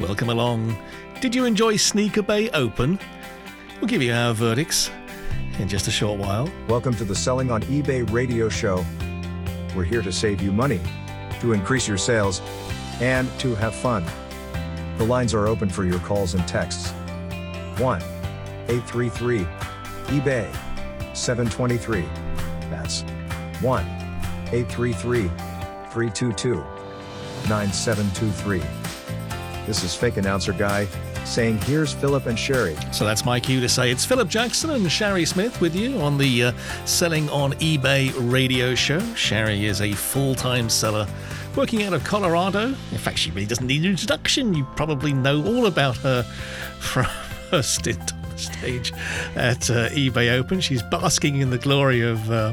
welcome along. Did you enjoy Sneaker Bay Open? We'll give you our verdicts in just a short while. Welcome to the Selling on eBay radio show. We're here to save you money, to increase your sales, and to have fun. The lines are open for your calls and texts. 1 833 eBay 723. That's 1 833 322 9723. This is fake announcer guy saying, Here's Philip and Sherry. So that's my cue to say it's Philip Jackson and Sherry Smith with you on the uh, Selling on eBay radio show. Sherry is a full time seller working out of Colorado. In fact, she really doesn't need an introduction. You probably know all about her from her stint stage at uh, eBay Open. She's basking in the glory of uh,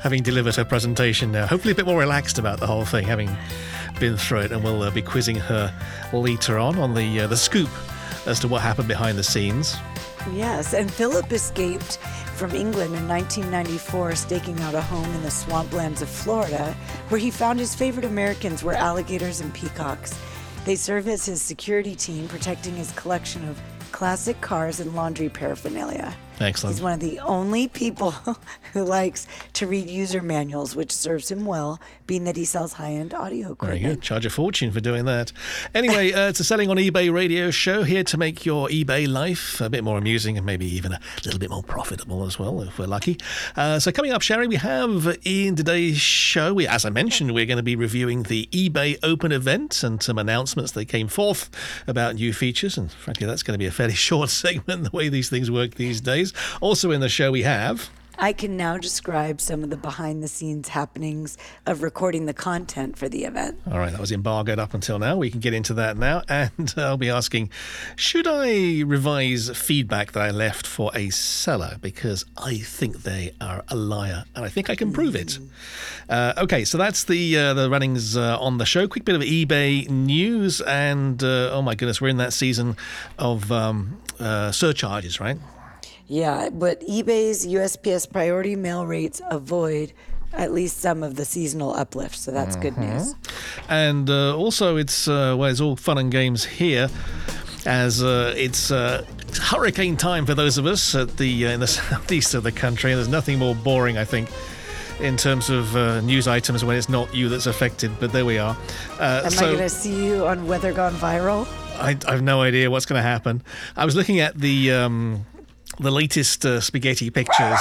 having delivered her presentation now. Hopefully, a bit more relaxed about the whole thing, having been through it. And we'll uh, be quizzing her later on on the uh, the scoop as to what happened behind the scenes. Yes, and Philip escaped from England in 1994, staking out a home in the swamplands of Florida, where he found his favorite Americans were alligators and peacocks. They serve as his security team, protecting his collection of classic cars and laundry paraphernalia. Excellent. He's one of the only people who likes to read user manuals, which serves him well, being that he sells high-end audio Very equipment. good. Charge a fortune for doing that. Anyway, uh, it's a Selling on eBay radio show here to make your eBay life a bit more amusing and maybe even a little bit more profitable as well, if we're lucky. Uh, so, coming up, Sherry, we have in today's show, we, as I mentioned, we're going to be reviewing the eBay Open event and some announcements that came forth about new features. And frankly, that's going to be a fairly short segment, the way these things work these days. Also, in the show, we have. I can now describe some of the behind the scenes happenings of recording the content for the event. All right, that was embargoed up until now. We can get into that now. And I'll be asking should I revise feedback that I left for a seller? Because I think they are a liar and I think I can prove it. Uh, okay, so that's the uh, the runnings uh, on the show. Quick bit of eBay news. And uh, oh my goodness, we're in that season of um, uh, surcharges, right? Yeah, but eBay's USPS priority mail rates avoid at least some of the seasonal uplift, so that's good news. And uh, also, it's uh, well, it's all fun and games here, as uh, it's uh, hurricane time for those of us at the uh, in the southeast of the country. and There's nothing more boring, I think. In terms of uh, news items, when it's not you that's affected, but there we are. Uh, Am so I going to see you on Weather Gone Viral? I, I have no idea what's going to happen. I was looking at the um, the latest uh, spaghetti pictures,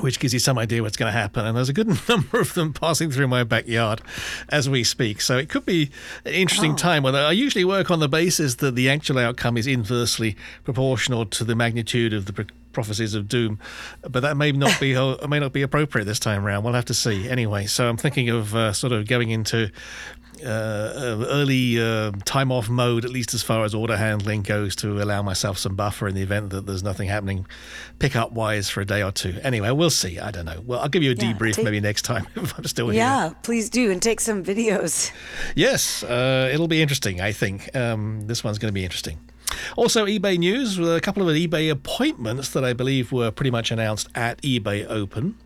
which gives you some idea what's going to happen. And there's a good number of them passing through my backyard as we speak. So it could be an interesting time. Whether I usually work on the basis that the actual outcome is inversely proportional to the magnitude of the. Pro- prophecies of doom but that may not be may not be appropriate this time around we'll have to see anyway so i'm thinking of uh, sort of going into uh, early uh, time off mode, at least as far as order handling goes, to allow myself some buffer in the event that there's nothing happening pickup wise for a day or two. Anyway, we'll see. I don't know. Well, I'll give you a Yeah, debrief take- maybe next time if I'm still here. Yeah, please do, and take some videos. Yes, uh, it'll be interesting, I think. Um, this one's going to be interesting. Also, eBay news with a couple of eBay appointments that I believe were pretty much announced at eBay Open.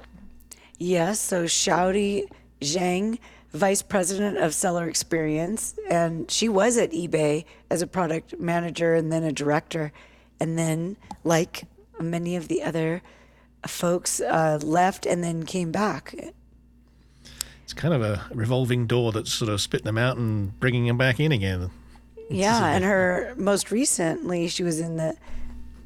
Yes, so Xiaodi Zhang, Vice President of Seller Experience, and she was at eBay as a product manager and then a director. And then, like many of the other folks, uh, left and then came back. It's kind of a revolving door that's sort of spitting them out and bringing them back in again. Yeah, and her most recently, she was in the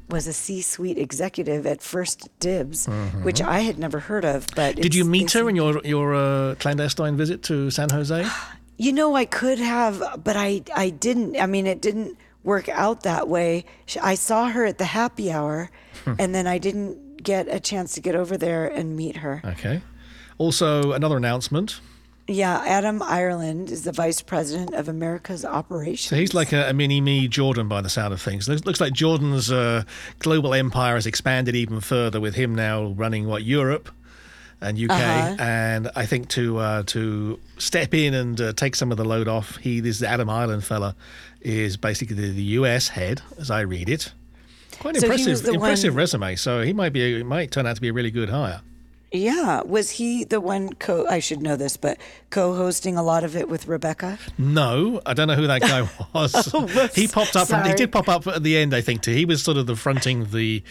was a C-suite executive at First Dibs, which I had never heard of. But Mm-hmm. Did you meet her in your your uh, clandestine visit to San Jose? You know, I could have, but I I didn't. I mean, it didn't work out that way. I saw her at the happy hour, Hmm. and then I didn't get a chance to get over there and meet her. Okay. Also, another announcement. Yeah, Adam Ireland is the vice president of America's operations. So he's like a, a mini me Jordan by the sound of things. Looks, looks like Jordan's uh, global empire has expanded even further with him now running what Europe and UK. Uh-huh. And I think to uh, to step in and uh, take some of the load off, he this Adam Ireland fella is basically the, the US head, as I read it. Quite So impressive, impressive one- resume. So he might be, might turn out to be a really good hire. Yeah, was he the one co? I should know this, but co-hosting a lot of it with Rebecca. No, I don't know who that guy was. Oh, whoops. he popped up. From, he did pop up at the end, I think. Too. He was sort of the fronting the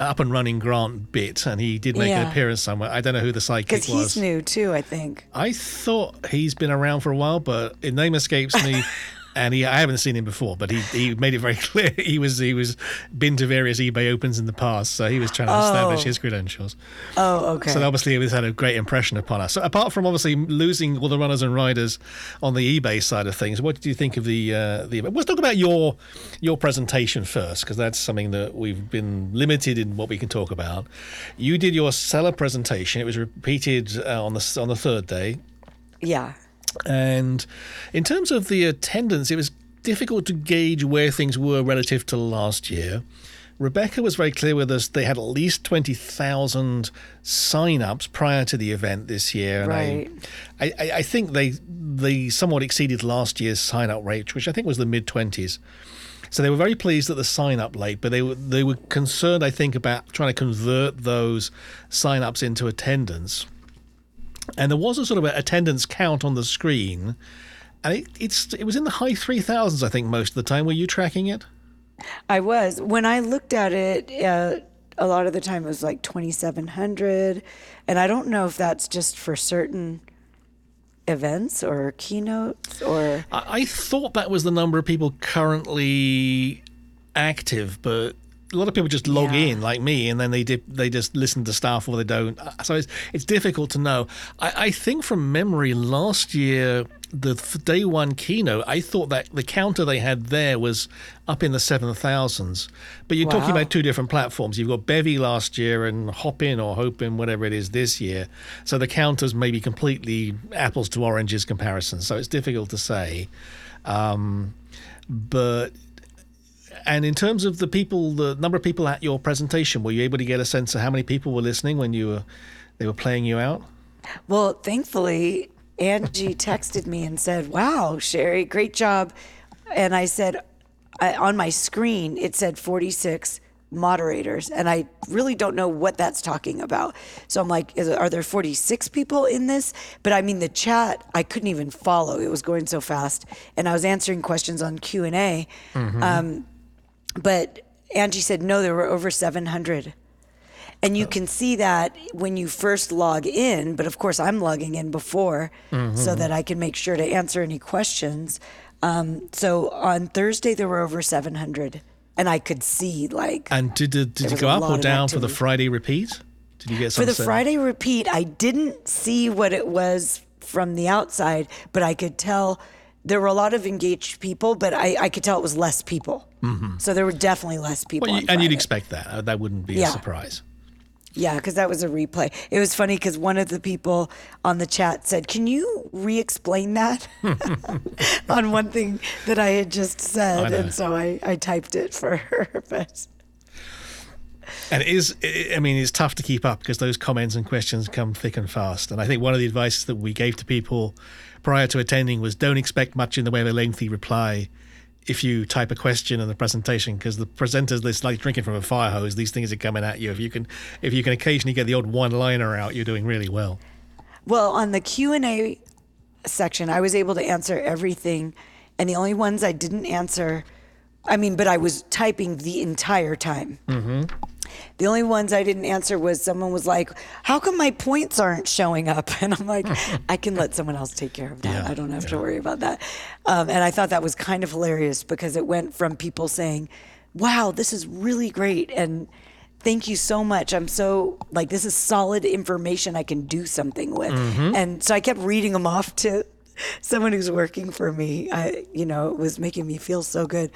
up and running Grant bit, and he did make an appearance somewhere. I don't know who the sidekick Because was. he's new too, I think. I thought he's been around for a while, but his name escapes me. And he, I haven't seen him before, but he, he made it very clear he was he was been to various eBay opens in the past, so he was trying to establish Oh. his credentials. Oh, okay. So obviously, this had a great impression upon us. So apart from obviously losing all the runners and riders on the eBay side of things, what did you think of the uh, the? Let's talk about your your presentation first, because that's something that we've been limited in what we can talk about. You did your seller presentation. It was repeated uh, on the on the third day, yeah. And in terms of the attendance, it was difficult to gauge where things were relative to last year. Rebecca was very clear with us. They had at least 20,000 sign-ups prior to the event this year. And Right. I, I, I think they they somewhat exceeded last year's sign-up rate, which I think was the mid-20s. So they were very pleased at the sign-up rate, but they were they were concerned, I think, about trying to convert those sign-ups into attendance and there was a sort of a attendance count on the screen, and it, it's it was in the high three thousands, I think, most of the time. Were you tracking it? I was. When I looked at it, uh, a lot of the time it was like 2,700. And I don't know if that's just for certain events or keynotes or. I, I thought that was the number of people currently active, but a lot of people just log Yeah. in like me, and then they dip, they just listen to stuff or they don't. Uh, So it's it's difficult to know. I, I think from memory, last year the day one keynote, I thought that the counter they had there was up in the seven thousands. But you're talking about two different platforms. You've got Bevy last year and Hopin or Hopin, whatever it is this year. So the counters may be completely apples to oranges comparison. So it's difficult to say. Um, but and in terms of the people, the number of people at your presentation, were you able to get a sense of how many people were listening when you were they were playing you out? Well, thankfully, Angie texted me and said, Wow, Sherry, great job. And I said, I, on my screen, it said 46 moderators. And I really don't know what that's talking about. So I'm like, is, are there 46 people in this? But I mean, the chat, I couldn't even follow. It was going so fast. And I was answering questions on Q&A. Um, but Angie said, no, there were over 700. And you can see that when you first log in, but of course I'm logging in before so that I can make sure to answer any questions. Um, so on Thursday there were over 700 and I could see like And did did, did it go up or down for the. Friday repeat? Did you get something? for the? Friday repeat, I didn't see what it was from the outside, but I could tell there were a lot of engaged people, but I, I could tell it was less people. So there were definitely less people. Well, on you, and you'd expect that. Uh, That wouldn't be a surprise. Yeah, because that was a replay. It was funny because one of the people on the chat said, "Can you re-explain that?" on one thing that I had just said, and so I, I typed it for her. But And it is, I mean, it's tough to keep up because those comments and questions come thick and fast. And I think one of the advice that we gave to people prior to attending was don't expect much in the way of a lengthy reply if you type a question in the presentation because the presenters it's like drinking from a fire hose. These things are coming at you. If you can if you can occasionally get the odd one liner out you're doing really well. Well, on the Q and A section, I was able to answer everything, and the only ones I didn't answer, I mean, but I was typing the entire time. Mm-hmm. The only ones I didn't answer was someone was like, "How come my points aren't showing up?" And I'm like, "I can let someone else take care of that. Yeah, I don't have to worry about that." Um, and I thought that was kind of hilarious because it went from people saying, "Wow, this is really great," and thank you so much. I'm so like this is solid information I can do something with. And so I kept reading them off to someone who's working for me. I you know, it was making me feel so good.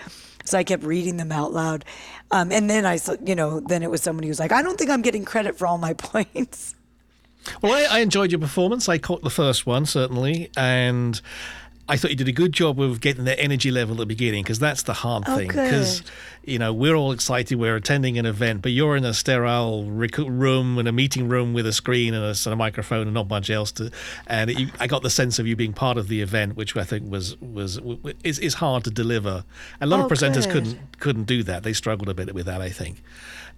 So I kept reading them out loud. Um, and then I you know, then it was somebody who was like, I don't think I'm getting credit for all my points. well I, I enjoyed your performance I caught the first one certainly and I thought you did a good job of getting the energy level at the beginning because that's the hard Oh, thing. Because you know we're all excited, we're attending an event, but you're in a sterile rec- room and a meeting room with a screen and a, sort of microphone and not much else to. And it, you, I got the sense of you being part of the event, which I think was was is, is hard to deliver. A lot Oh, of presenters good. couldn't couldn't do that. They struggled a bit with that, I think.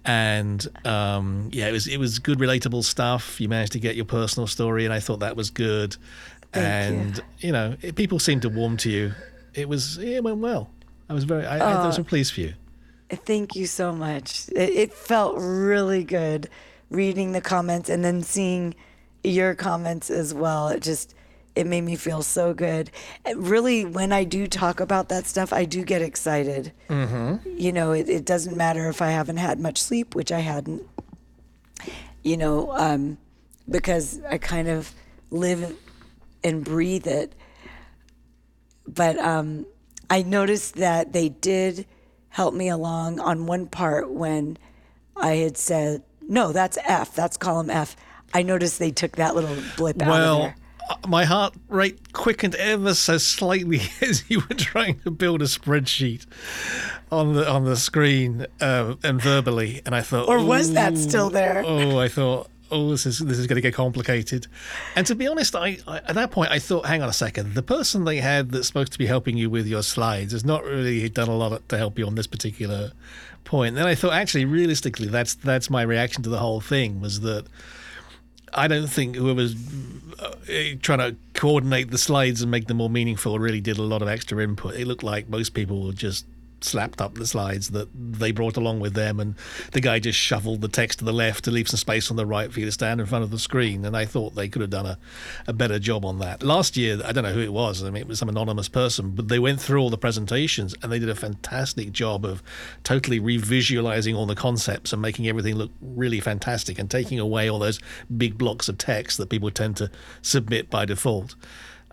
And um, yeah, it was it was good, relatable stuff. You managed to get your personal story, and I thought that was good. Thank you. and you. know, it, people seemed to warm to you. It was it went well. I was very I, I was Oh. pleased for you. Thank you so much. It, it felt really good reading the comments and then seeing your comments as well. It just it made me feel so good. And really, when I do talk about that stuff, I do get excited. Mm-hmm. You know, it, it doesn't matter if I haven't had much sleep, which I hadn't. You know, um, because I kind of live and breathe it but um, I noticed that they did help me along on one part when I had said, no, that's F, that's column F. I noticed they took that little blip out of Well, there. uh, my heart rate quickened ever so slightly as you were trying to build a spreadsheet on the on the screen uh, and verbally, and I thought, Or was that still there? Oh, I thought. Oh, this is this is going to get complicated, and to be honest, I, I at that point I thought, hang on a second, the person they had that's supposed to be helping you with your slides has not really done a lot to help you on this particular point. then I thought, actually, realistically, that's that's my reaction to the whole thing was that I don't think whoever's uh, trying to coordinate the slides and make them more meaningful really did a lot of extra input. It looked like most people were just slapped up the slides that they brought along with them, and the guy just shuffled the text to the left to leave some space on the right for you to stand in front of the screen. And I thought they could have done a, a better job on that. Last year, I don't know who it was. I mean, it was some anonymous person, but they went through all the presentations and they did a fantastic job of totally revisualizing all the concepts and making everything look really fantastic and taking away all those big blocks of text that people tend to submit by default.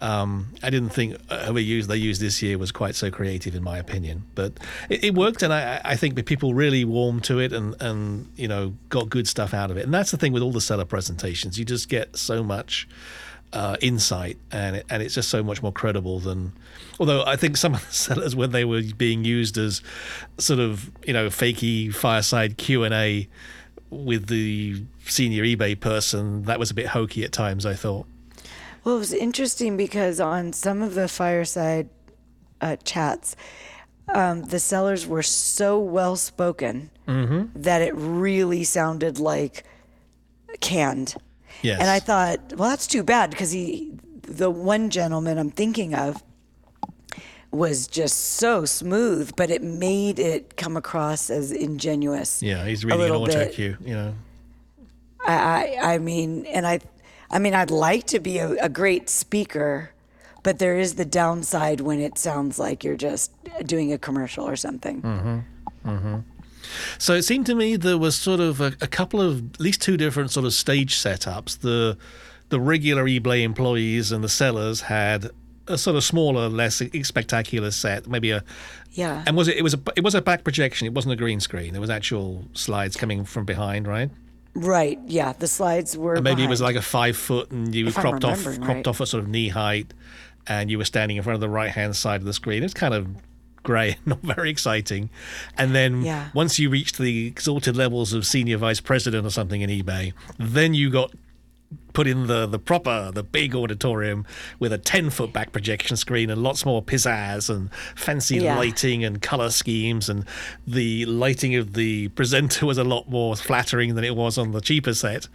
Um, I didn't think uh, whoever used they used this year was quite so creative, in my opinion. But it, it worked, and I, I think people really warmed to it, and and you know got good stuff out of it. And that's the thing with all the seller presentations, you just get so much uh, insight, and it, and it's just so much more credible than. Although I think some of the sellers, when they were being used as sort of you know fakey fireside Q and A with the senior eBay person, that was a bit hokey at times. I thought. Well, it was interesting because on some of the fireside uh, chats, um, the sellers were so well spoken Mm-hmm. that it really sounded like canned. Yes. And I thought, well, that's too bad because he, the one gentleman I'm thinking of, was just so smooth, but it made it come across as ingenuous. Yeah, he's a reading an little bit. cue, you know. I, I, I mean, and I, I mean, I'd like to be a, a great speaker, but there is the downside when it sounds like you're just doing a commercial or something. Mm-hmm. Mm-hmm. So it seemed to me there was sort of a, a couple of at least two different sort of stage setups. The the regular eBay employees and the sellers had a sort of smaller, less spectacular set, maybe a Yeah. and was it it was a it was a back projection. It wasn't a green screen. There was actual slides coming from behind, right? Right. Yeah. The slides were. And maybe it was like a five foot, and you I'm cropped off remembering cropped right. off at sort of knee height, and you were standing in front of the right hand side of the screen. It's kind of grey, not very exciting. And then Yeah. once you reached the exalted levels of senior vice president or something in eBay, then you got put in the the proper the big auditorium with a 10 foot back projection screen and lots more pizzazz and fancy Yeah. lighting and color schemes and the lighting of the presenter was a lot more flattering than it was on the cheaper set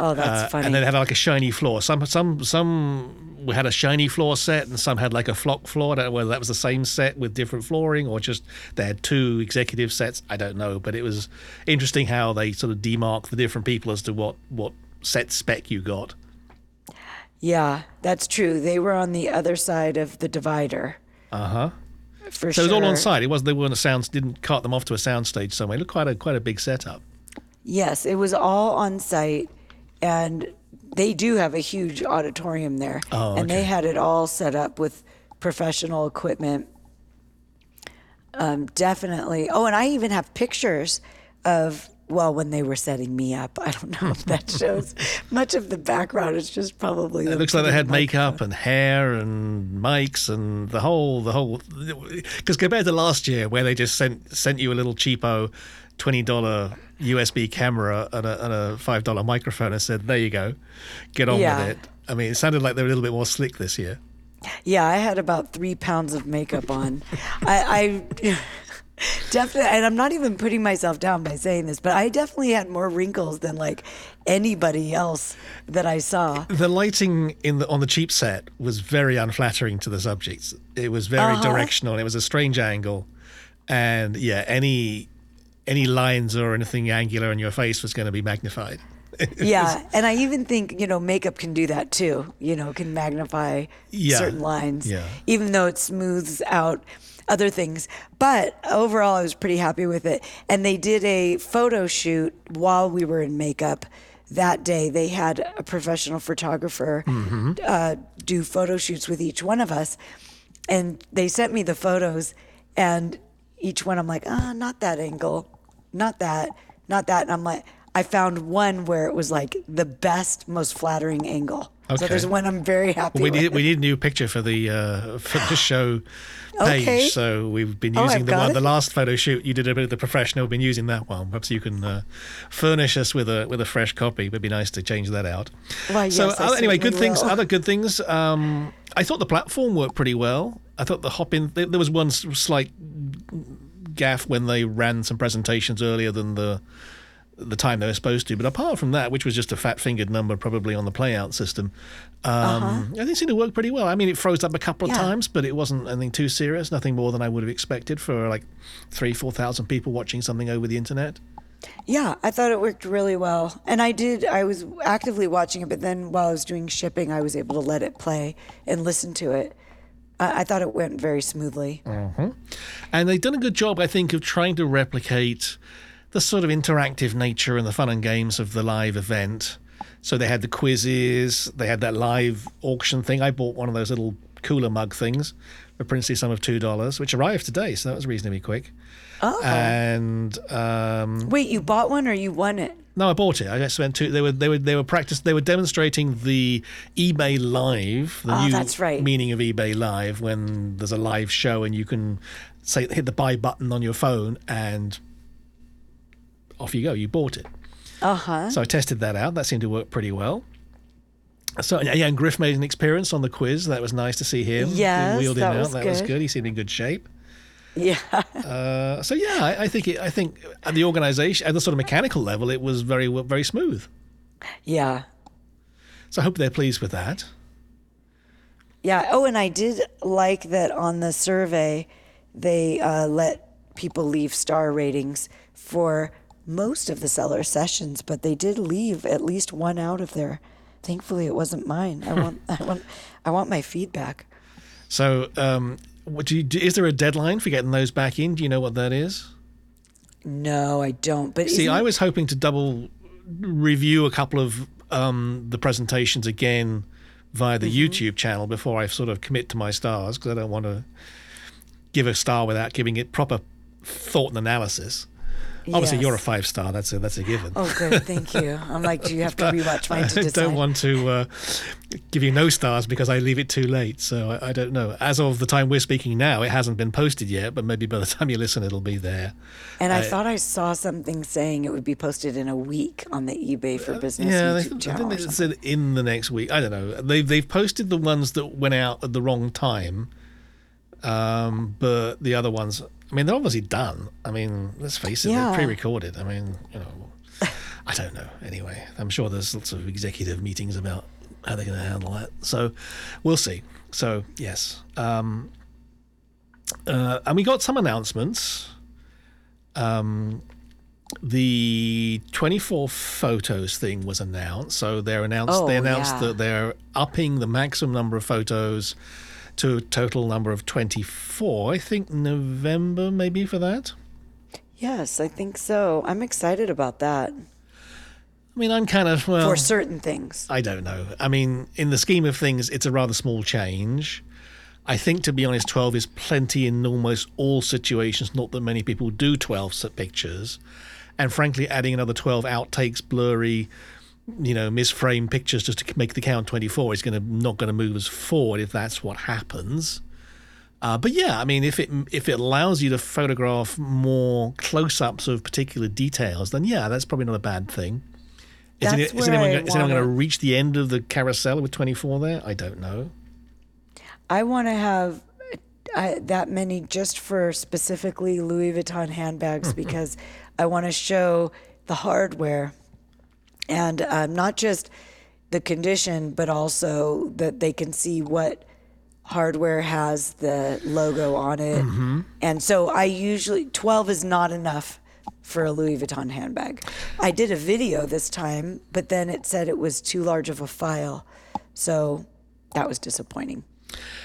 Oh, that's uh, funny. and then it had like a shiny floor. Some some some had a shiny floor set, and some had like a flock floor. I don't know whether that was the same set with different flooring, or just they had two executive sets. I don't know, but it was interesting how they sort of demark the different people as to what what set spec you got. yeah, that's true. They were on the other side of the divider. Uh huh. For So sure. it was all on site. It wasn't they weren't a sound didn't cart them off to a sound stage somewhere. It looked quite a quite a big setup. Yes, it was all on site, and they do have a huge auditorium there. Oh, And they had it all set up with professional equipment. Um, definitely. Oh, and I even have pictures of well, when they were setting me up, I don't know if that shows much of the background. It's just probably. It looks like they had makeup and hair and mics and the whole the whole. Because compared to last year, where they just sent sent you a little cheapo twenty dollar USB camera and a, and a five dollar microphone and said, "There you go, get on Yeah. with it." I mean, it sounded like they were a little bit more slick this year. Yeah, I had about three pounds of makeup on. I, I definitely, and I'm not even putting myself down by saying this, but I definitely had more wrinkles than like anybody else that I saw. The lighting in the on the cheap set was very unflattering to the subjects. It was very Uh-huh. directional. It was a strange angle, and yeah, any any lines or anything angular in your face was going to be magnified. Yeah, and I even think you know makeup can do that too. You know, can magnify Yeah, certain lines, yeah. even though it smooths out other things. But overall, I was pretty happy with it. And they did a photo shoot while we were in makeup. That day, they had a professional photographer Mm-hmm. uh, do photo shoots with each one of us, and they sent me the photos, and each one I'm like, ah, not that angle, not that, not that, and I'm like. I found one where it was like the best, most flattering angle. Okay. So there's one I'm very happy we with. need we need a new picture for the uh, for the show page. Okay. So we've been Oh, using I've the one it. the last photo shoot you did a bit of the professional. We've been using that one. Perhaps you can uh, furnish us with a with a fresh copy. It'd be nice to change that out. So yes, I uh, anyway, good things. will. Other good things. Um, I thought the platform worked pretty well. I thought the Hopin. There, there was one slight gaff when they ran some presentations earlier than the the time they were supposed to. But apart from that, which was just a fat fingered number probably on the playout system, um, I think it seemed to work pretty well. I mean, it froze up a couple of Uh-huh. Yeah. times, but it wasn't anything too serious. Nothing more than I would have expected for like three, four thousand people watching something over the internet. Yeah, I thought it worked really well. And I did, I was actively watching it, but then while I was doing shipping, I was able to let it play and listen to it. I, I thought it went very smoothly. And they've done a good job, I think, of trying to replicate the sort of interactive nature and the fun and games of the live event. So they had the quizzes, they had that live auction thing. I bought one of those little cooler mug things for a princely sum of two dollars, which arrived today, so that was reasonably quick. Oh. And um, Wait, you bought one or you won it? no, I bought it. I just spent two. They were they were they were practice. They were demonstrating the eBay Live, the Oh, new that's right. meaning of eBay Live, when there's a live show and you can say hit the buy button on your phone and off you go. You bought it. Uh huh. So I tested that out. That seemed to work pretty well. So yeah, and Griff made an experience on the quiz. That was nice to see him. Yeah, Yes, wheeled him that out. was that was good. good. He seemed in good shape. Yeah. Uh, so yeah, I, I think it, I think at the organisation, at the sort of mechanical level, it was very very smooth. Yeah. So I hope they're pleased with that. Yeah. Oh, and I did like that on the survey, they uh, let people leave star ratings for most of the seller sessions, but they did leave at least one out of there. Thankfully, it wasn't mine. I want, I want, I want my feedback. So, um, what do you, is there a deadline for getting those back in? Do you know what that is? No, I don't. But See, I was hoping to double review a couple of um, the presentations again via the Mm-hmm. YouTube channel before I sort of commit to my stars because I don't want to give a star without giving it proper thought and analysis. Obviously, you're a five star. That's a that's a given. Oh, good. Thank you. I'm like, do you have to rewatch mine to I don't want to uh, give you no stars because I leave it too late. So I, I don't know. As of the time we're speaking now, it hasn't been posted yet, but maybe by the time you listen, it'll be there. and I, thought I saw something saying it would be posted in a week on the eBay for Business yeah, they, YouTube I channel. think or they said in the next week. I don't know. They've they've posted the ones that went out at the wrong time, um, but the other ones. I mean, they're obviously done. I mean, let's face it, Yeah. they're pre-recorded. I mean, you know, I don't know. Anyway, I'm sure there's lots of executive meetings about how they're going to handle that. So we'll see. So yes, um, uh, and we got some announcements. Um, the 24 photos thing was announced. So they're announced. Oh, they announced yeah. that they're upping the maximum number of photos to a total number of 24. I think November maybe for that. Yes, I think so. I'm excited about that I mean, I'm kind of well. for certain things. I don't know. I mean, in the scheme of things, it's a rather small change. I think, to be honest, 12 is plenty in almost all situations. Not that many people do 12 s- pictures. and frankly, adding another 12 outtakes, blurry, you know, misframe pictures just to make the count 24 is going to not going to move us forward if that's what happens. Uh, but yeah, I mean, if it if it allows you to photograph more close-ups of particular details, then yeah, that's probably not a bad thing. Is, it, is anyone, gonna- is anyone going to reach the end of the carousel with 24 there? I don't know. I want to have uh, that many just for specifically Louis Vuitton handbags because I want to show the hardware and um, not just the condition, but also that they can see what hardware has the logo on it. And so I usually, 12 is not enough for a Louis Vuitton handbag. I did a video this time, but then it said it was too large of a file. So that was disappointing.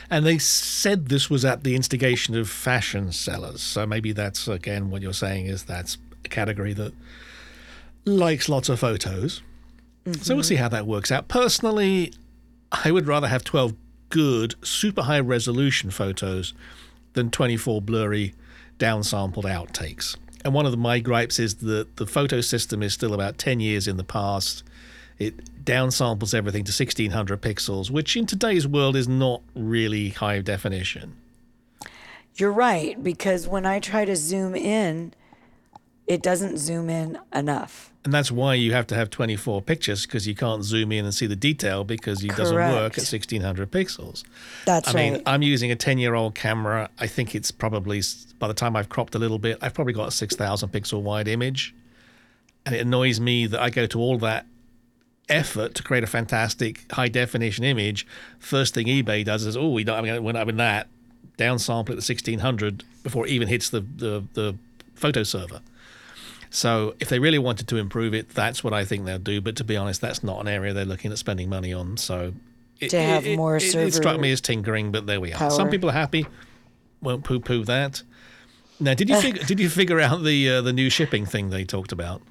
And they said this was at the instigation of fashion sellers. So maybe that's, again, what you're saying is that's a category that likes lots of photos. So we'll mm-hmm. see how that works out. Personally, I would rather have 12 good, super high resolution photos than 24 blurry, downsampled outtakes. And one of the, my gripes is that the photo system is still about 10 years in the past. It downsamples everything to 1600 pixels, which in today's world is not really high definition. You're right, because when I try to zoom in, it doesn't zoom in enough. And that's why you have to have 24 pictures because you can't zoom in and see the detail because it doesn't work at 1600 pixels. That's I right. mean, I'm using a 10 year old camera. I think it's probably, by the time I've cropped a little bit, I've probably got a 6,000 pixel wide image. And it annoys me that I go to all that effort to create a fantastic high definition image. First thing eBay does is, oh, we don't, going to, when I'm in that, downsample it to 1600 before it even hits the, the, the photo server. So if they really wanted to improve it, that's what I think they'll do. But to be honest, that's not an area they're looking at spending money on. So it, To have it- more it, it struck me as tinkering, but there we are. Some people are happy. Won't poo-poo that. Now, did you fig- did you figure out the uh, the new shipping thing they talked about?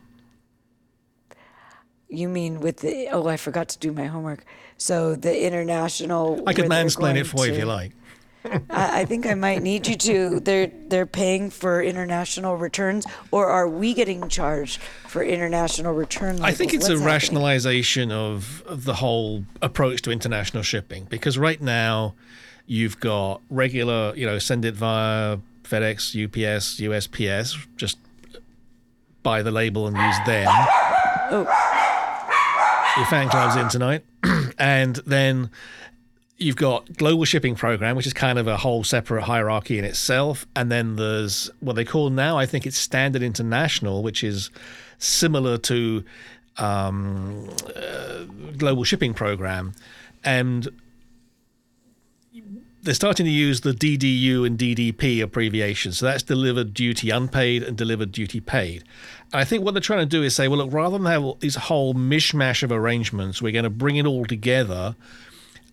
you mean with the, oh, I forgot to do my homework. So the international. I could mansplain it for you if you like. I, I think I might need you to. They're they're paying for international returns, or are we getting charged for international return? I think it's a happening? rationalization of, of the whole approach to international shipping because right now you've got regular, you know, send it via FedEx, UPS, USPS, just buy the label and use them. Oh, Your fan club's in tonight. and then you've got global shipping program which is kind of a whole separate hierarchy in itself and then there's what they call now i think it's standard international which is similar to um, uh, global shipping program and they're starting to use the DDU and DDP abbreviations. So that's delivered duty unpaid and delivered duty paid. And I think what they're trying to do is say, well, look, rather than have this whole mishmash of arrangements, we're going to bring it all together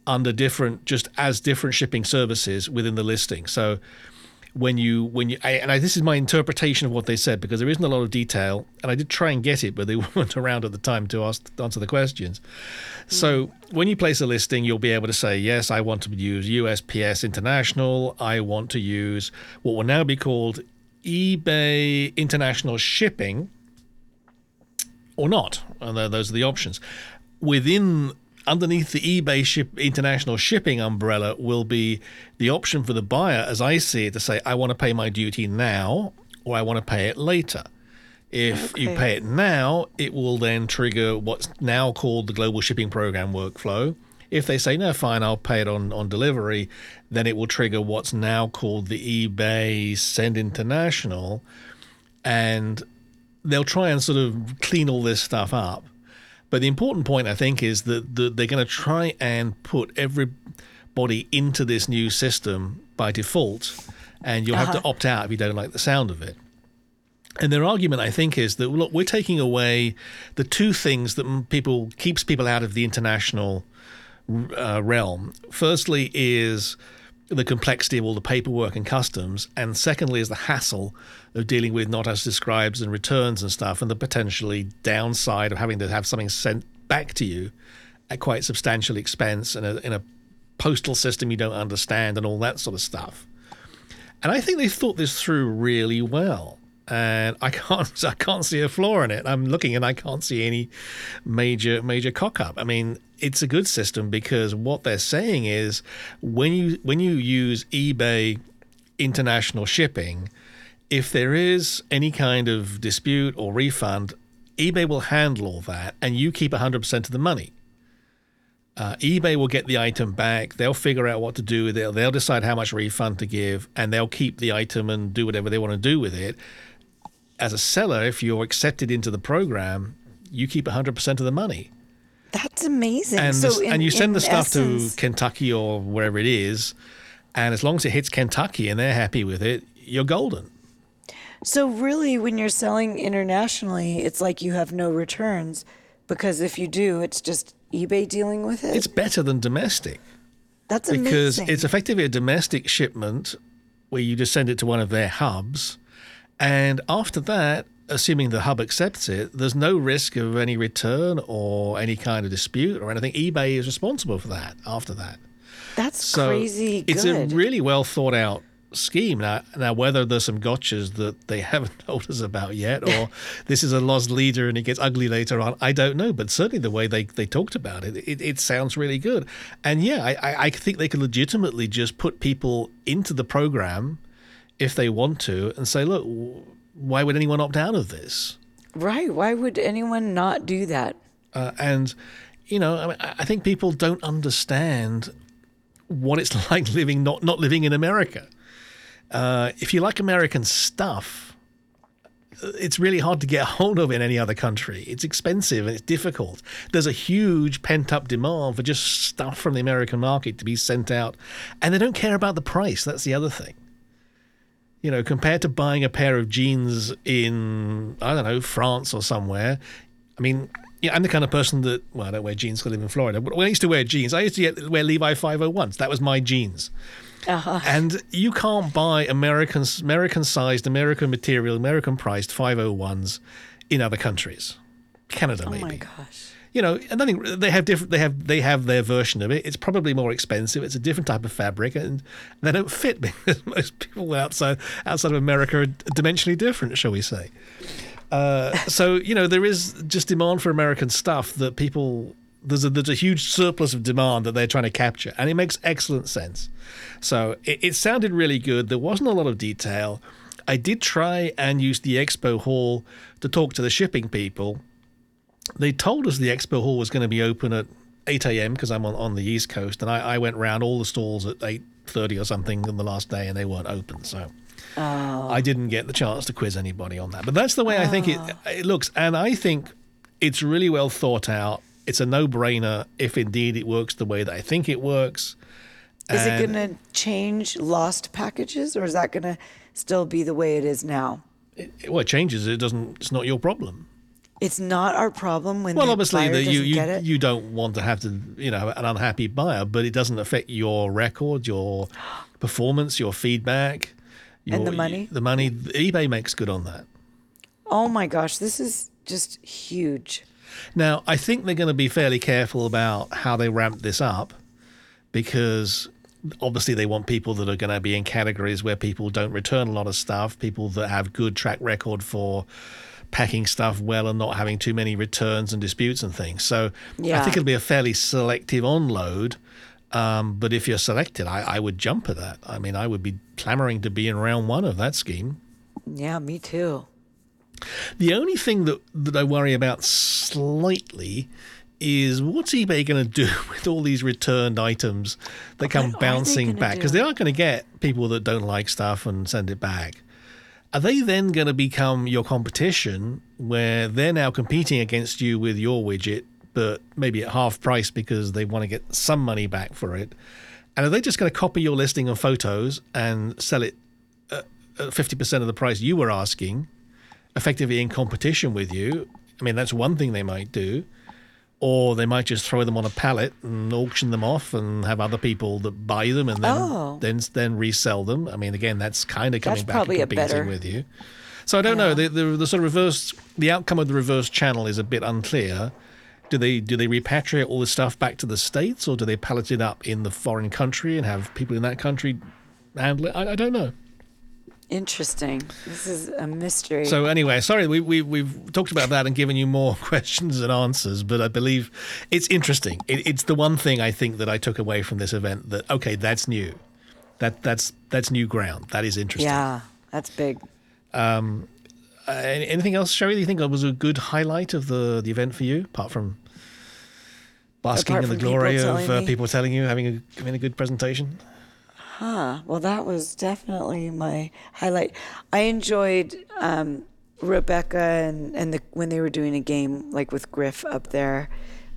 under different, just as different shipping services within the listing. So when you when you I, and I, this is my interpretation of what they said because there isn't a lot of detail and I did try and get it but they weren't around at the time to ask answer the questions. Hmm. So when you place a listing, you'll be able to say yes, I want to use USPS International. I want to use what will now be called eBay International Shipping or not. And those are the options. Within underneath the eBay ship international shipping umbrella will be the option for the buyer, as I see it, to say, I want to pay my duty now or I want to pay it later. If you pay it now, it will then trigger what's now called the global shipping program workflow. If they say, no, fine, I'll pay it on, on delivery, then it will trigger what's now called the eBay Send International. And they'll try and sort of clean all this stuff up. But the important point, I think, is that that they're going to try and put everybody into this new system by default, and you'll have to opt out if you don't like the sound of it. And their argument, I think, is that look, we're taking away the two things that people keeps people out of the international uh, realm. Firstly, is the complexity of all the paperwork and customs, and secondly, is the hassle of dealing with not as describes and returns and stuff, and the potentially downside of having to have something sent back to you at quite substantial expense and in a postal system you don't understand and all that sort of stuff. And I think they thought this through really well. And I can't I can't see a flaw in it. I'm looking and I can't see any major major cock up. I mean, it's a good system because what they're saying is when you when you use eBay international shipping, if there is any kind of dispute or refund, eBay will handle all that and you keep 100% of the money. Uh, eBay will get the item back. They'll figure out what to do with it. They'll decide how much refund to give, and they'll keep the item and do whatever they want to do with it. As a seller, if you're accepted into the program, you keep 100% of the money. That's amazing. And, so in, and you send the stuff essence, to Kentucky or wherever it is, and as long as it hits Kentucky and they're happy with it, you're golden. So really, when you're selling internationally, it's like you have no returns because if you do, it's just eBay dealing with it. It's better than domestic. That's amazing. because it's effectively a domestic shipment where you just send it to one of their hubs. And after that, assuming the hub accepts it, there's no risk of any return or any kind of dispute or anything. eBay is responsible for that after that. That's So crazy it's good. a really well thought out scheme. Now, now whether there's some gotchas that they haven't told us about yet, or this is a loss leader and it gets ugly later on, I don't know. But certainly the way they, they talked about it, it, it sounds really good. And yeah, I, I, I think they could legitimately just put people into the program if they want to and say, look, why would anyone opt out of this? right. Why would anyone not do that? Uh, and you know, I, mean, I think people don't understand what it's like living not not living in America. Uh, if you like American stuff, uh, it's really hard to get a hold of in any other country. It's expensive and it's difficult. There's a huge pent up demand for just stuff from the American market to be sent out, and they don't care about the price. That's the other thing. You know, compared to buying a pair of jeans in I don't know France or somewhere. I mean, yeah, I'm the kind of person that well, I don't wear jeans because I live in Florida. But when I used to wear jeans, I used to get, wear Levi 501s. That was my jeans. Uh-huh. And you can't buy American American sized, American material, American priced 501s in other countries. Canada Oh maybe. my gosh. You know, think they have different. They have they have their version of it. It's probably more expensive. It's a different type of fabric, and they don't fit because most people outside outside of America are dimensionally different, shall we say? Uh, so you know, there is just demand for American stuff that people. There's a there's a huge surplus of demand that they're trying to capture, and it makes excellent sense. So it, it sounded really good. There wasn't a lot of detail. I did try and use the expo hall to talk to the shipping people they told us the expo hall was going to be open at 8 a.m. because I'm on, on the East Coast, and I, I went round all the stalls at 8:30 or something on the last day, and they weren't open. So oh. I didn't get the chance to quiz anybody on that. But that's the way I think it oh. it looks, and I think it's really well thought out. It's a no-brainer if indeed it works the way that I think it works. Is it going to change lost packages or is that going to still be the way it is now? It, well, it changes. It doesn't. It's not your problem. It's not our problem when Well, the obviously, buyer that you you, get it. you don't want to have to you know an unhappy buyer, but it doesn't affect your record, your performance, your feedback, your, And the money? The money eBay makes good on that. oh my gosh, this is just huge. Now, I think they're going to be fairly careful about how they ramp this up because obviously they want people that are going to be in categories where people don't return a lot of stuff, people that have good track record for packing stuff well and not having too many returns and disputes and things. So I think it'll be a fairly selective onload. Um, but if you're selected, I, I would jump at that. I mean, I would be clamoring to be in round one of that scheme. Yeah, me too. The only thing that, that I worry about slightly is what's eBay going to do with all these returned items that come What are bouncing back? Because they aren't going to get people that don't like stuff and send it back. Are they then going to become your competition where they're now competing against you with your widget, but maybe at half price because they want to get some money back for it? And are they just going to copy your listing of photos and sell it uh, at at 50% of the price you were asking? effectively in competition with you. I mean, that's one thing they might do. Or they might just throw them on a pallet and auction them off and have other people that buy them and then Oh. then then resell them. I mean, again, that's kind of coming That's back and competing better- with you. So I don't know. The, the the sort of reverse the outcome of the reverse channel is a bit unclear. Do they do they repatriate all the stuff back to the states, or do they pallet it up in the foreign country and have people in that country handle it? I, I don't know. Interesting. This is a mystery. So anyway, sorry, we, we we've talked about that and given you more questions and answers, but I believe it's interesting. It, it's the one thing I think that I took away from this event that okay, that's new, that that's that's new ground. That is interesting. yeah, that's big. Uh, anything else, Sherry? Do you think was a good highlight of the the event for you, apart from basking Apart in the from people glory of uh, people telling you having a having a good presentation? Huh. Well, that was definitely my highlight. I enjoyed um, Rebecca and, and the when they were doing a game like with Griff up there,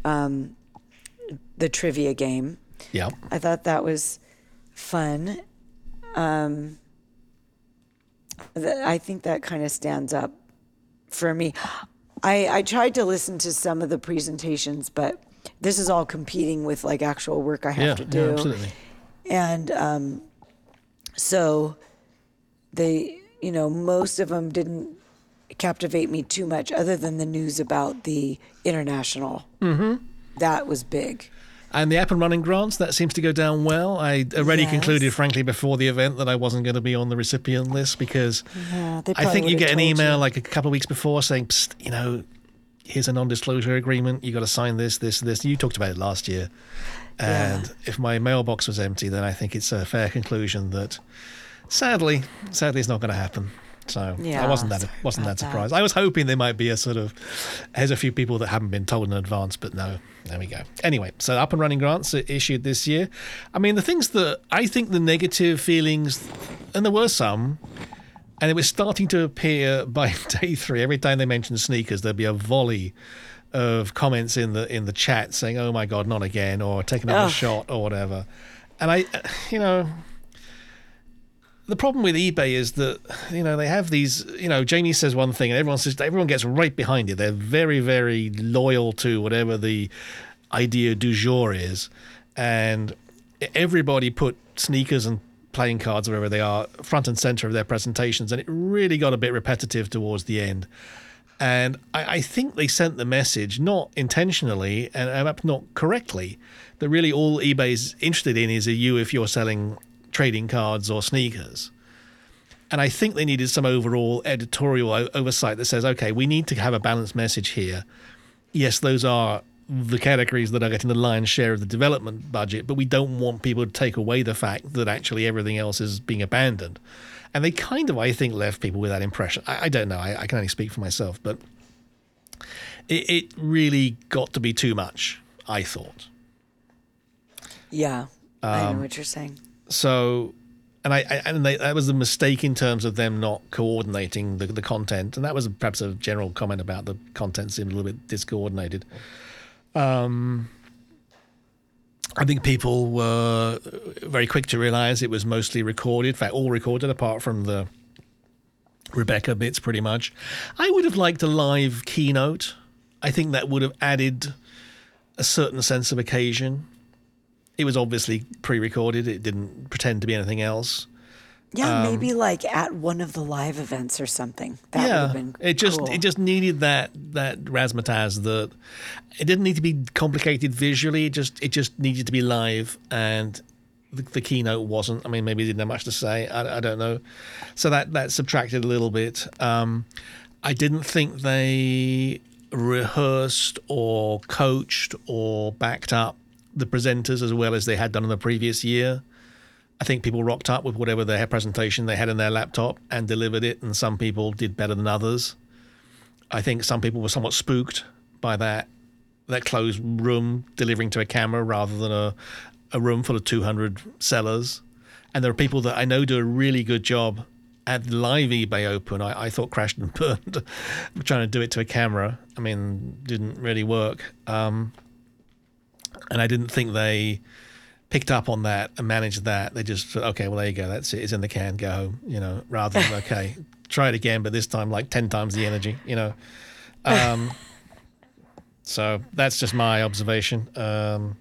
um, the trivia game. Yeah. I thought that was fun. Um, th- I think that kind of stands up for me. I, I tried to listen to some of the presentations, but this is all competing with like actual work I have Yeah, to yeah, do absolutely. And um, so they you know most of them didn't captivate me too much other than the news about the international mm-hmm. that was big And the up and running grants, that seems to go down well. I already Yes. concluded, frankly, before the event that I wasn't going to be on the recipient list because Yeah, I think you get an email you. like a couple of weeks before saying, you know, here's a non disclosure agreement. you got to sign this, this, this. You talked about it last year. And Yeah. if my mailbox was empty, then I think it's a fair conclusion that sadly, sadly, it's not going to happen. So I wasn't that wasn't that that. surprised. I was hoping there might be a sort of there's a few people that haven't been told in advance, but no, there we go. Anyway, so up and running grants are issued this year. I mean, the things that I think the negative feelings, and there were some, and it was starting to appear by day three. Every time they mentioned sneakers, there'd be a volley of comments in the in the chat saying, "Oh my God, not again," or "Take another Ugh. shot, or whatever. And I, you know, the problem with eBay is that you know they have these. You know, Jamie says one thing, and everyone says everyone gets right behind it. They're very, very loyal to whatever the idea du jour is, and everybody put sneakers and playing cards, wherever they are, front and center of their presentations, and it really got a bit repetitive towards the end. And I, I think they sent the message, not intentionally and perhaps not correctly, that really all eBay's interested in is a you if you're selling trading cards or sneakers. And I think they needed some overall editorial oversight that says, okay, we need to have a balanced message here. Yes, those are the categories that are getting the lion's share of the development budget, but we don't want people to take away the fact that actually everything else is being abandoned. And they kind of, I think, left people with that impression. I, I don't know. I, I can only speak for myself, but it, it really got to be too much, I thought. yeah i Um, know what you're saying so and I, I and they, that was a mistake in terms of them not coordinating the, the content, and that was perhaps a general comment about the content seemed a little bit discoordinated. Um, I think people were very quick to realize it was mostly recorded, in fact, all recorded apart from the Rebecca bits, pretty much. I would have liked a live keynote. I think that would have added a certain sense of occasion. It was obviously pre-recorded. It didn't pretend to be anything else. Yeah maybe like at one of the live events or something that would um, yeah, have been it just cool. it just needed that that razzmatazz. That it didn't need to be complicated visually. It just it just needed to be live, and the, the keynote wasn't. I mean, maybe it didn't have much to say. I, I don't know. So that that subtracted a little bit. Um, I didn't think they rehearsed or coached or backed up the presenters as well as they had done in the previous year. I think people rocked up with whatever their presentation they had in their laptop and delivered it, and some people did better than others. I think some people were somewhat spooked by that that closed room delivering to a camera rather than a a room full of 200 sellers. And there are people that I know do a really good job at live eBay Open. I, I thought crashed and burned trying to do it to a camera. I mean, didn't really work. Um, and I didn't think they picked up on that and managed that. They just thought, okay, well there you go, that's it. It's in the can, go home. You know, rather than okay, try it again, but this time like ten times the energy. You know. Um, so that's just my observation. Um,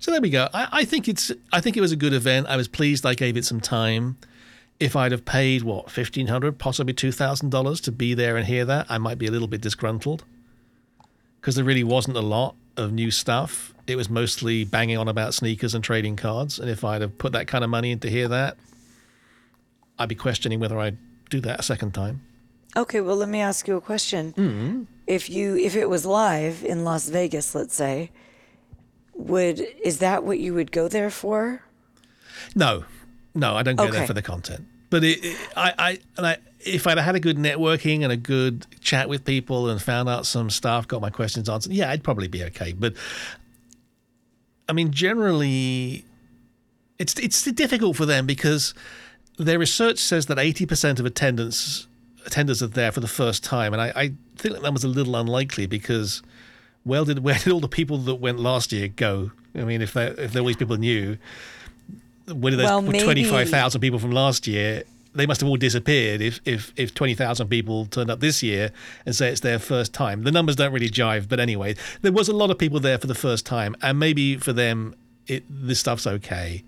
so there we go. I, I think it's. I think it was a good event. I was pleased. I gave it some time. If I'd have paid what fifteen hundred, possibly two thousand dollars to be there and hear that, I might be a little bit disgruntled because there really wasn't a lot of new stuff. It was mostly banging on about sneakers and trading cards. And if I'd have put that kind of money in to hear that, I'd be questioning whether I'd do that a second time. Okay, well, let me ask you a question. Mm-hmm. If you if it was live in Las Vegas, let's say, would is that what you would go there for? No, no, I don't go there Okay. for the content. But it, it, I, I, I, if I'd had a good networking and a good chat with people and found out some stuff, got my questions answered, yeah, I'd probably be okay. But I mean, generally, it's it's difficult for them because their research says that eighty percent of attendance attenders are there for the first time, and I, I think that was a little unlikely because. Well, did where did all the people that went last year go? I mean, if they, if there were people new, where did those Well, maybe- 25,000 people from last year, they must have all disappeared if, if, if 20,000 people turned up this year and say it's their first time. The numbers don't really jive, but anyway, there was a lot of people there for the first time, and maybe for them, it, this stuff's okay.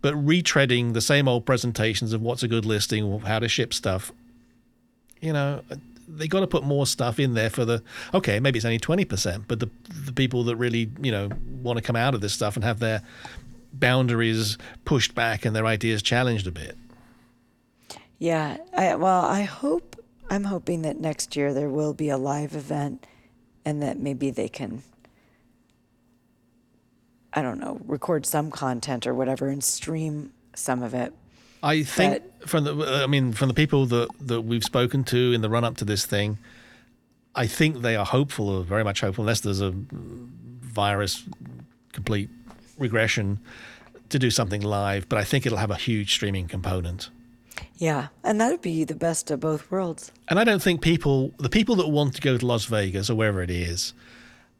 But retreading the same old presentations of what's a good listing how to ship stuff, you know, they got to put more stuff in there for the okay maybe it's only 20% but the the people that really you know want to come out of this stuff and have their boundaries pushed back and their ideas challenged a bit Yeah. I, well, I hope I'm hoping that next year there will be a live event, and that maybe they can. I don't know, record some content or whatever and stream some of it. I think from the I mean from the people that that we've spoken to in the run up to this thing I think they are hopeful or very much hopeful unless there's a virus complete regression to do something live but I think it'll have a huge streaming component Yeah, and that would be the best of both worlds. And I don't think people, the people that want to go to Las Vegas or wherever it is,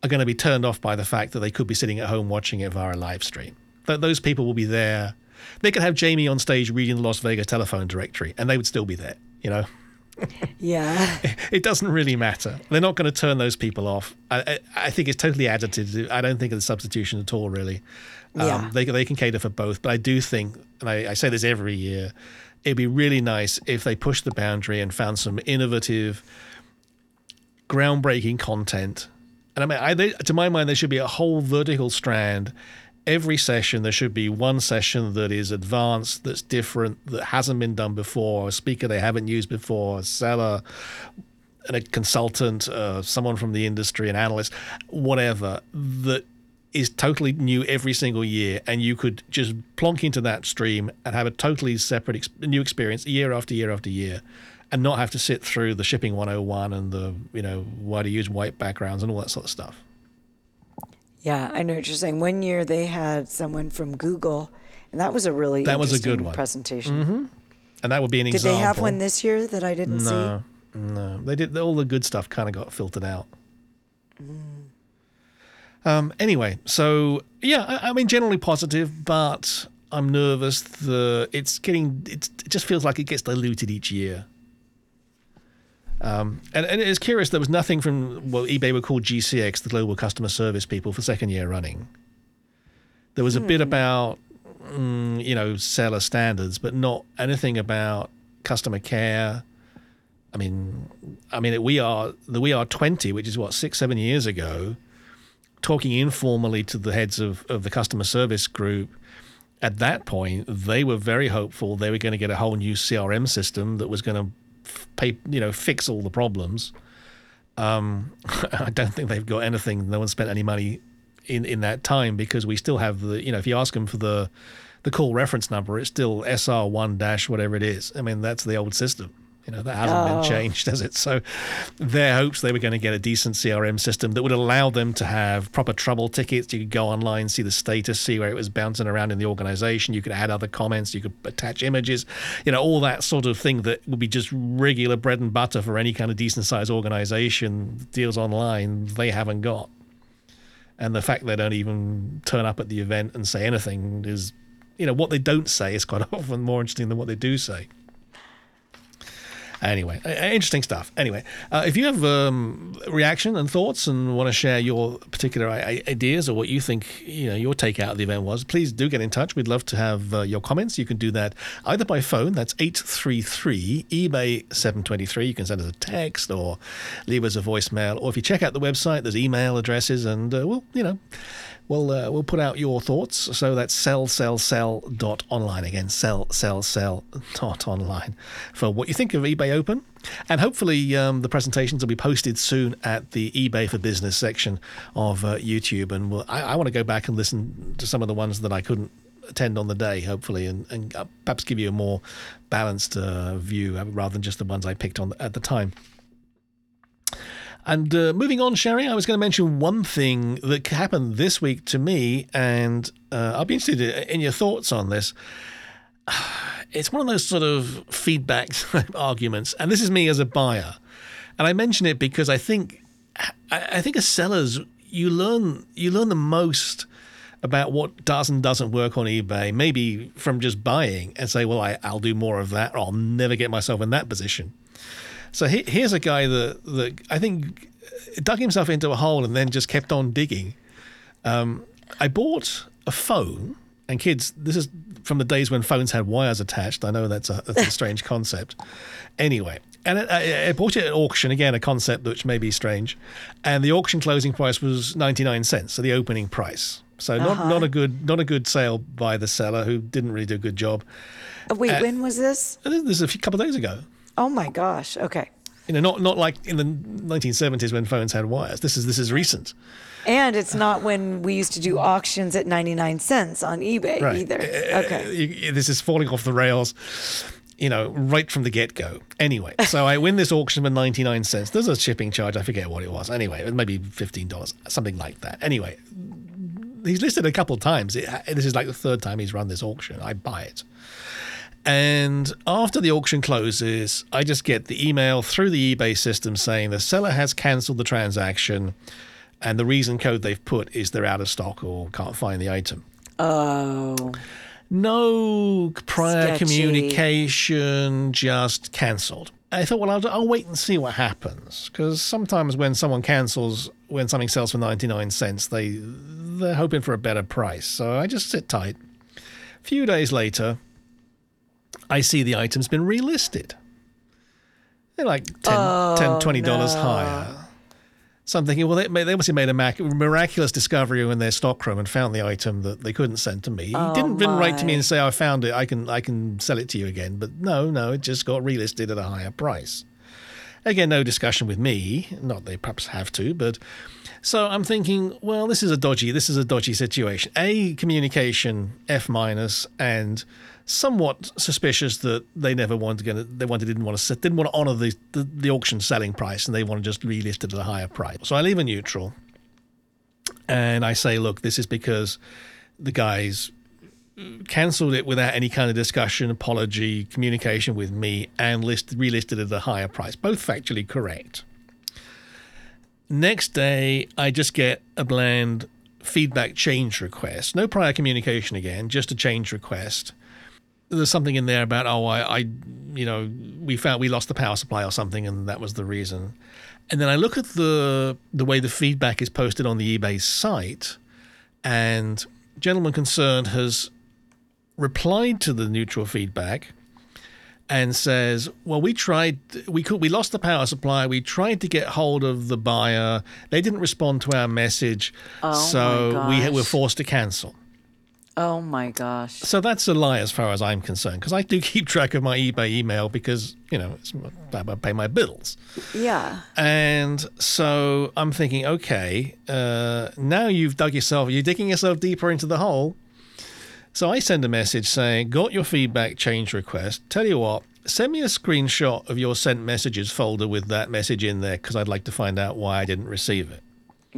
are going to be turned off by the fact that they could be sitting at home watching it via a live stream. Th- those people will be there. They could have Jamie on stage reading the Las Vegas telephone directory, and they would still be there. You know, Yeah. it doesn't really matter. They're not going to turn those people off. I, I, I think it's totally additive. I don't think it's a substitution at all, really. Um, Yeah. they, they can cater for both, but I do think, and I, I say this every year, it'd be really nice if they pushed the boundary and found some innovative, groundbreaking content. And I mean, I, they, to my mind, there should be a whole vertical strand. Every session, there should be one session that is advanced, that's different, that hasn't been done before, a speaker they haven't used before, a seller, and a consultant, uh, someone from the industry, an analyst, whatever, that is totally new every single year. And you could just plonk into that stream and have a totally separate ex- new experience year after year after year and not have to sit through the shipping 101 and the, you know, why to use white backgrounds and all that sort of stuff. Yeah, I know what you're saying. One year they had someone from Google, and that was a really That was a good interesting one. presentation. And that would be an Did example. Did they have one this year that I didn't see? No, no. They did all the good stuff. Kind of got filtered out. Um. Anyway, so yeah, I, I mean, generally positive, but I'm nervous. The it's getting it's, it just feels like it gets diluted each year. Um, and, and it's curious. There was nothing from what eBay would call GCX, the Global Customer Service people, for second year running. There was a bit about mm, you know seller standards, but not anything about customer care. I mean, I mean, we are the we are twenty, which is what six, seven years ago, talking informally to the heads of, of the customer service group. At that point, they were very hopeful they were going to get a whole new CRM system that was going to pay, you know, fix all the problems. Um, I don't think they've got anything. No one spent any money in, in that time because we still have the, you know, if you ask them for the the call reference number, it's still SR1 dash whatever it is. I mean, that's the old system. You know, that hasn't Oh. been changed, has it? So their hopes they were going to get a decent CRM system that would allow them to have proper trouble tickets. You could go online, see the status, see where it was bouncing around in the organization. You could add other comments, you could attach images, you know, all that sort of thing that would be just regular bread and butter for any kind of decent sized organization deals online. They haven't got. And the fact they don't even turn up at the event and say anything is, you know, what they don't say is quite often more interesting than what they do say. Anyway, interesting stuff. Anyway, uh, if you have um, reaction and thoughts and want to share your particular ideas or what you think you know your take out of the event was, please do get in touch. We'd love to have uh, your comments. You can do that either by phone. That's eight three three eBay seven twenty three. You can send us a text or leave us a voicemail. Or if you check out the website, there's email addresses, and uh, we'll you know we'll uh, we'll put out your thoughts. So that's sell sell sell dot online again. Sell sell sell dot online for what you think of eBay Open, and hopefully um, the presentations will be posted soon at the eBay for Business section of uh, YouTube. And we'll, I, I want to go back and listen to some of the ones that I couldn't attend on the day, hopefully, and, and uh, perhaps give you a more balanced uh, view rather than just the ones I picked on at the time. And uh, moving on, Sherry, I was going to mention one thing that happened this week to me, and uh, I'll be interested in your thoughts on this. It's one of those sort of feedback arguments, and this is me as a buyer. And I mention it because I think I think as sellers, you learn you learn the most about what does and doesn't work on eBay, maybe from just buying and say, well, I, I'll do more of that, or I'll never get myself in that position. So he, here's a guy that, that I think dug himself into a hole and then just kept on digging. Um, I bought a phone, and kids, this is from the days when phones had wires attached. I know that's a, that's a strange concept. Anyway, and I, I bought it at auction again, a concept which may be strange. And the auction closing price was ninety nine cents, so the opening price. So not Uh-huh. not a good not a good sale by the seller who didn't really do a good job. Wait, Uh, when was this? This is a few, couple of days ago. Oh my gosh. Okay. You know, not not like in the 1970s when phones had wires. This is this is recent. And it's not when we used to do auctions at 99 cents on eBay either. Uh, Okay. this is falling off the rails, you know, right from the get go. Anyway, so I win this auction for 99 cents. There's a shipping charge. I forget what it was. Anyway, maybe $15, something like that. Anyway, he's listed a couple of times. It, this is like the third time he's run this auction. I buy it. And after the auction closes, I just get the email through the eBay system saying the seller has cancelled the transaction and the reason code they've put is they're out of stock or can't find the item Oh. no prior Sketchy. communication, just cancelled. I thought, well, I'll, I'll wait and see what happens because sometimes when someone cancels, when something sells for 99 cents, they, they're hoping for a better price. So I just sit tight. A few days later, I see the item's been relisted. They're like 10, Oh, 10 $20 no. higher. So I'm thinking, well, they, they have made a mac- miraculous discovery in their stockroom and found the item that they couldn't send to me. He didn't, didn't write to me oh, and say, I found it. I can I can sell it to you again. But no, no, it just got relisted at a higher price. Again, no discussion with me. Not they perhaps have to, but so I'm thinking, well, this is a dodgy. This is a dodgy situation. A communication F minus and somewhat suspicious that they never wanted to get. They wanted didn't want to didn't want to honor the, the the auction selling price, and they want to just relist it at a higher price. So I leave a neutral, and I say, look, this is because the guys cancelled it without any kind of discussion, apology, communication with me, and list relisted at a higher price. Both factually correct. Next day, I just get a bland feedback change request. No prior communication again, just a change request. There's something in there about, oh, I, I, you know, we found we lost the power supply or something, and that was the reason. And then I look at the the way the feedback is posted on the eBay site, and gentleman concerned has replied to the neutral feedback and says, "Well, we tried. We could. We lost the power supply. We tried to get hold of the buyer. They didn't respond to our message, Oh, so we were forced to cancel." Oh my gosh. So that's a lie as far as I'm concerned, because I do keep track of my eBay email because you know it's, I pay my bills. Yeah. And so I'm thinking, okay, uh, now you've dug yourself, you're digging yourself deeper into the hole. So I send a message saying, got your feedback change request. Tell you what, send me a screenshot of your sent messages folder with that message in there because I'd like to find out why I didn't receive it.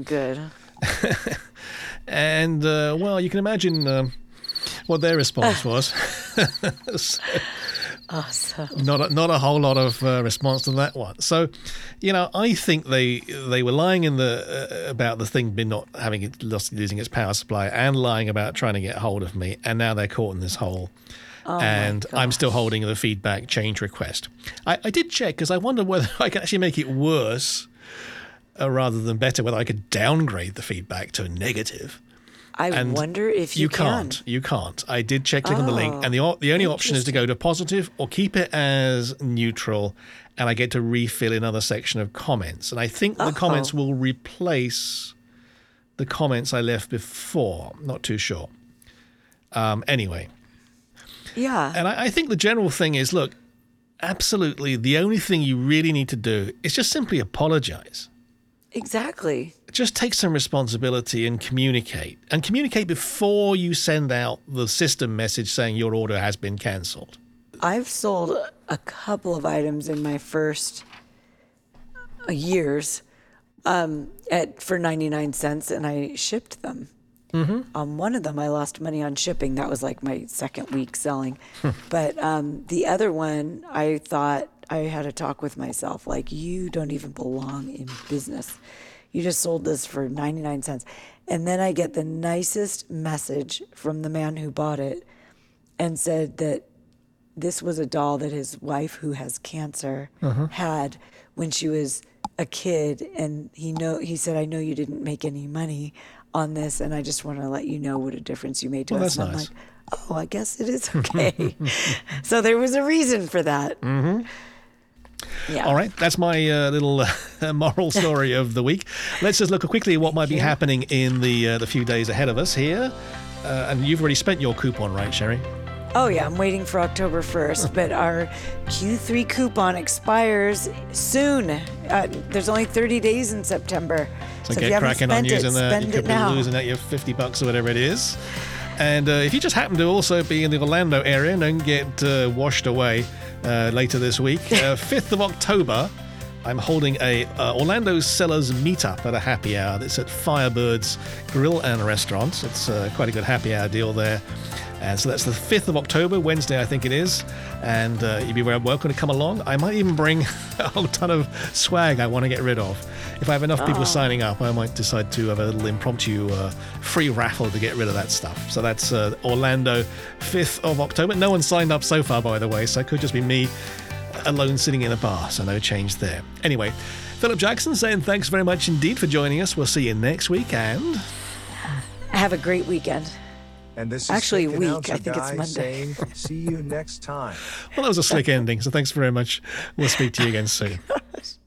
Good. And uh, well, you can imagine um, what their response was. So- Awesome. not a, not a whole lot of uh, response to that one. So, you know, I think they they were lying in the uh, about the thing being not having it lost losing its power supply and lying about trying to get hold of me, and now they're caught in this hole. Oh and I'm still holding the feedback change request. I, I did check because I wondered whether I can actually make it worse uh, rather than better, whether I could downgrade the feedback to a negative. I And wonder if you, can. can't. You can't. I did check click on the link, Oh, and the the only option is to go to positive or keep it as neutral, and I get to refill another section of comments. And I think the comments will replace the comments I left before. Not too sure. Um, anyway, Yeah. and I, I think the general thing is, look, absolutely, the only thing you really need to do is just simply apologize Exactly. just take some responsibility and communicate and communicate before you send out the system message saying your order has been cancelled I've sold a couple of items in my first uh, years um, at for 99 cents and I shipped them. Mm-hmm. On one of them, I lost money on shipping. That was like my second week selling. but um, the other one, I thought I had a talk with myself like, you don't even belong in business. You just sold this for 99 cents. And then I get the nicest message from the man who bought it and said that this was a doll that his wife who has cancer had when she was a kid and he know he said I know you didn't make any money on this and I just want to let you know what a difference you made to Well, us that's and I'm nice. like oh I guess it is okay so there was a reason for that mm-hmm. Yeah all right that's my uh, little uh, moral story of the week let's just look quickly at what might be you. happening in the uh, the few days ahead of us here uh, and you've already spent your coupon right sherry Oh yeah, I'm waiting for October 1st, but our Q3 coupon expires soon. Uh, there's only 30 days in September. So, if get cracking on using it, that. You could be losing out your 50 bucks or whatever it is. And uh, if you just happen to also be in the Orlando area and don't get uh, washed away uh, later this week, uh, 5th of October, I'm holding a uh, Orlando Sellers meetup at a happy hour. It's at Firebirds Grill and Restaurant. It's uh, quite a good happy hour deal there. And so that's the 5th of October, Wednesday, I think it is. And uh, you'd be very welcome to come along. I might even bring a whole ton of swag I want to get rid of. If I have enough people signing up, I might decide to have a little impromptu uh, free raffle to get rid of that stuff. So that's uh, Orlando, 5th of October. No one signed up so far, by the way, so it could just be me alone sitting in a bar, so no change there. Anyway, Philip Jackson saying thanks very much indeed for joining us. We'll see you next week and. Have a great weekend. And this is Actually, week. I think it's Monday. saying, see you next time. Well, that was a slick ending, so thanks very much. We'll speak to you again soon.